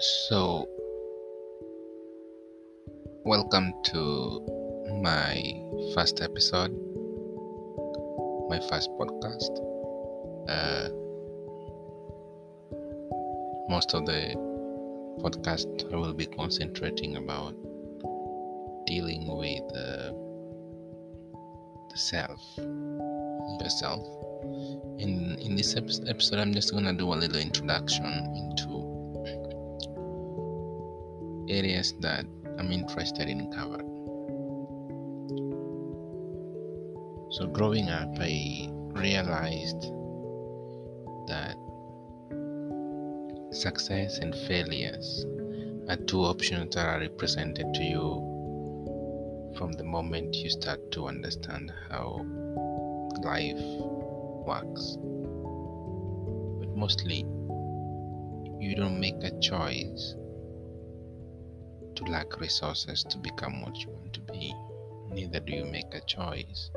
So, welcome to my first episode, my first podcast. Uh, most of the podcast I will be concentrating about dealing with uh, the self, yourself. In in this episode, I'm just gonna do a little introduction into areas that I'm interested in cover. So, growing up, I realized that success and failures are two options that are represented to you from the moment you start to understand how life works. But mostly, you don't make a choice to lack resources to become what you want to be. Neither do you make a choice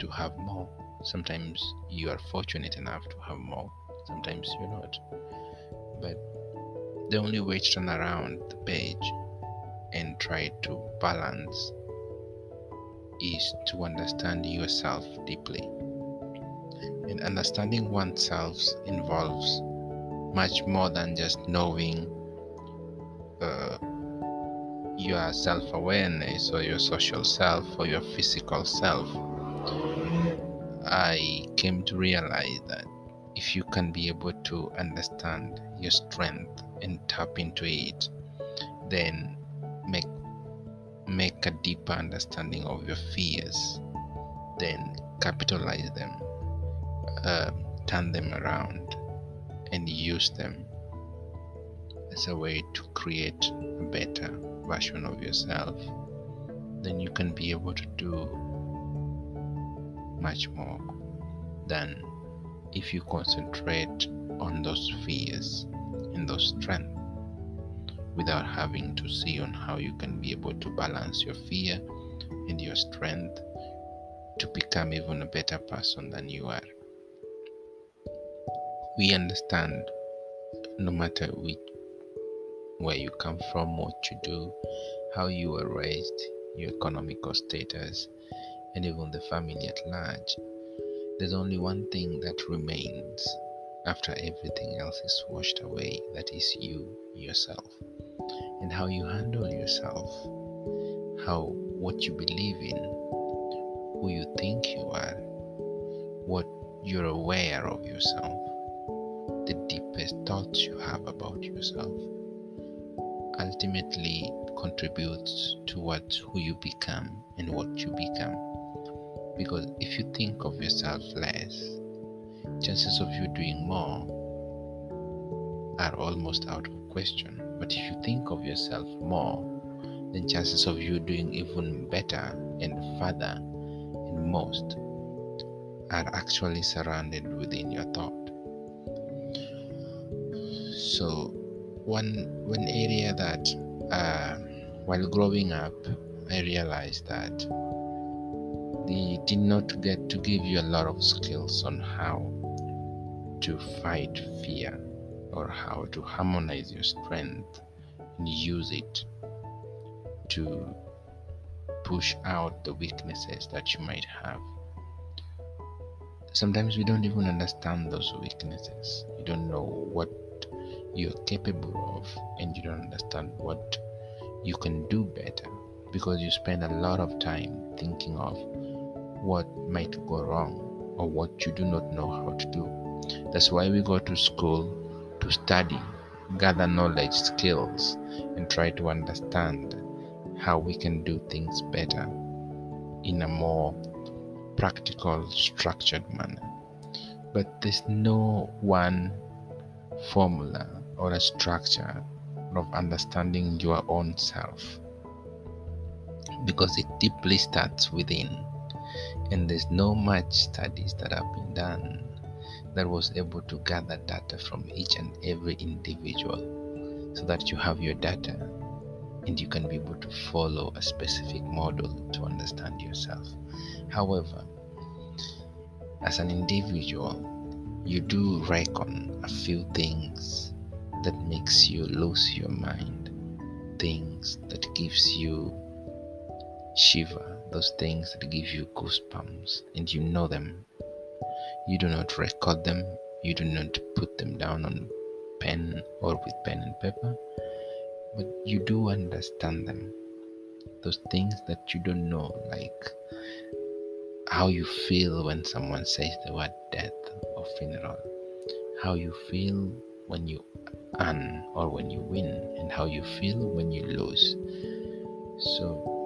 to have more. Sometimes you are fortunate enough to have more, sometimes you're not. But the only way to turn around the page and try to balance is to understand yourself deeply. And understanding oneself involves much more than just knowing uh, your self awareness or your social self or your physical self, I came to realize that if you can be able to understand your strength and tap into it, then make make a deeper understanding of your fears, then capitalize them, uh, turn them around, and use them as a way to create a better version of yourself, then you can be able to do much more than if you concentrate on those fears and those strengths without having to see on how you can be able to balance your fear and your strength to become even a better person than you are. We understand no matter which where you come from, what you do, how you were raised, your economical status, and even the family at large. There's only one thing that remains after everything else is washed away that is you, yourself, and how you handle yourself, how what you believe in, who you think you are, what you're aware of yourself, the deepest thoughts you have about yourself ultimately contributes towards who you become and what you become. Because if you think of yourself less, chances of you doing more are almost out of question. But if you think of yourself more, then chances of you doing even better and further and most are actually surrounded within your thought. So one one area that uh, while growing up I realized that they did not get to give you a lot of skills on how to fight fear or how to harmonize your strength and use it to push out the weaknesses that you might have. Sometimes we don't even understand those weaknesses. You don't know what you're capable of and you don't understand what you can do better because you spend a lot of time thinking of what might go wrong or what you do not know how to do. That's why we go to school to study, gather knowledge, skills, and try to understand how we can do things better in a more practical, structured manner. But there's no one formula or a structure of understanding your own self because it deeply starts within and there's no much studies that have been done that was able to gather data from each and every individual so that you have your data and you can be able to follow a specific model to understand yourself. However as an individual you do reckon a few things that makes you lose your mind, things that gives you shiver, those things that give you goosebumps, and you know them. You do not record them, you do not put them down on pen or with pen and paper, but you do understand them. Those things that you don't know, like how you feel when someone says the word death or funeral, how you feel when you earn or when you win, and how you feel when you lose. So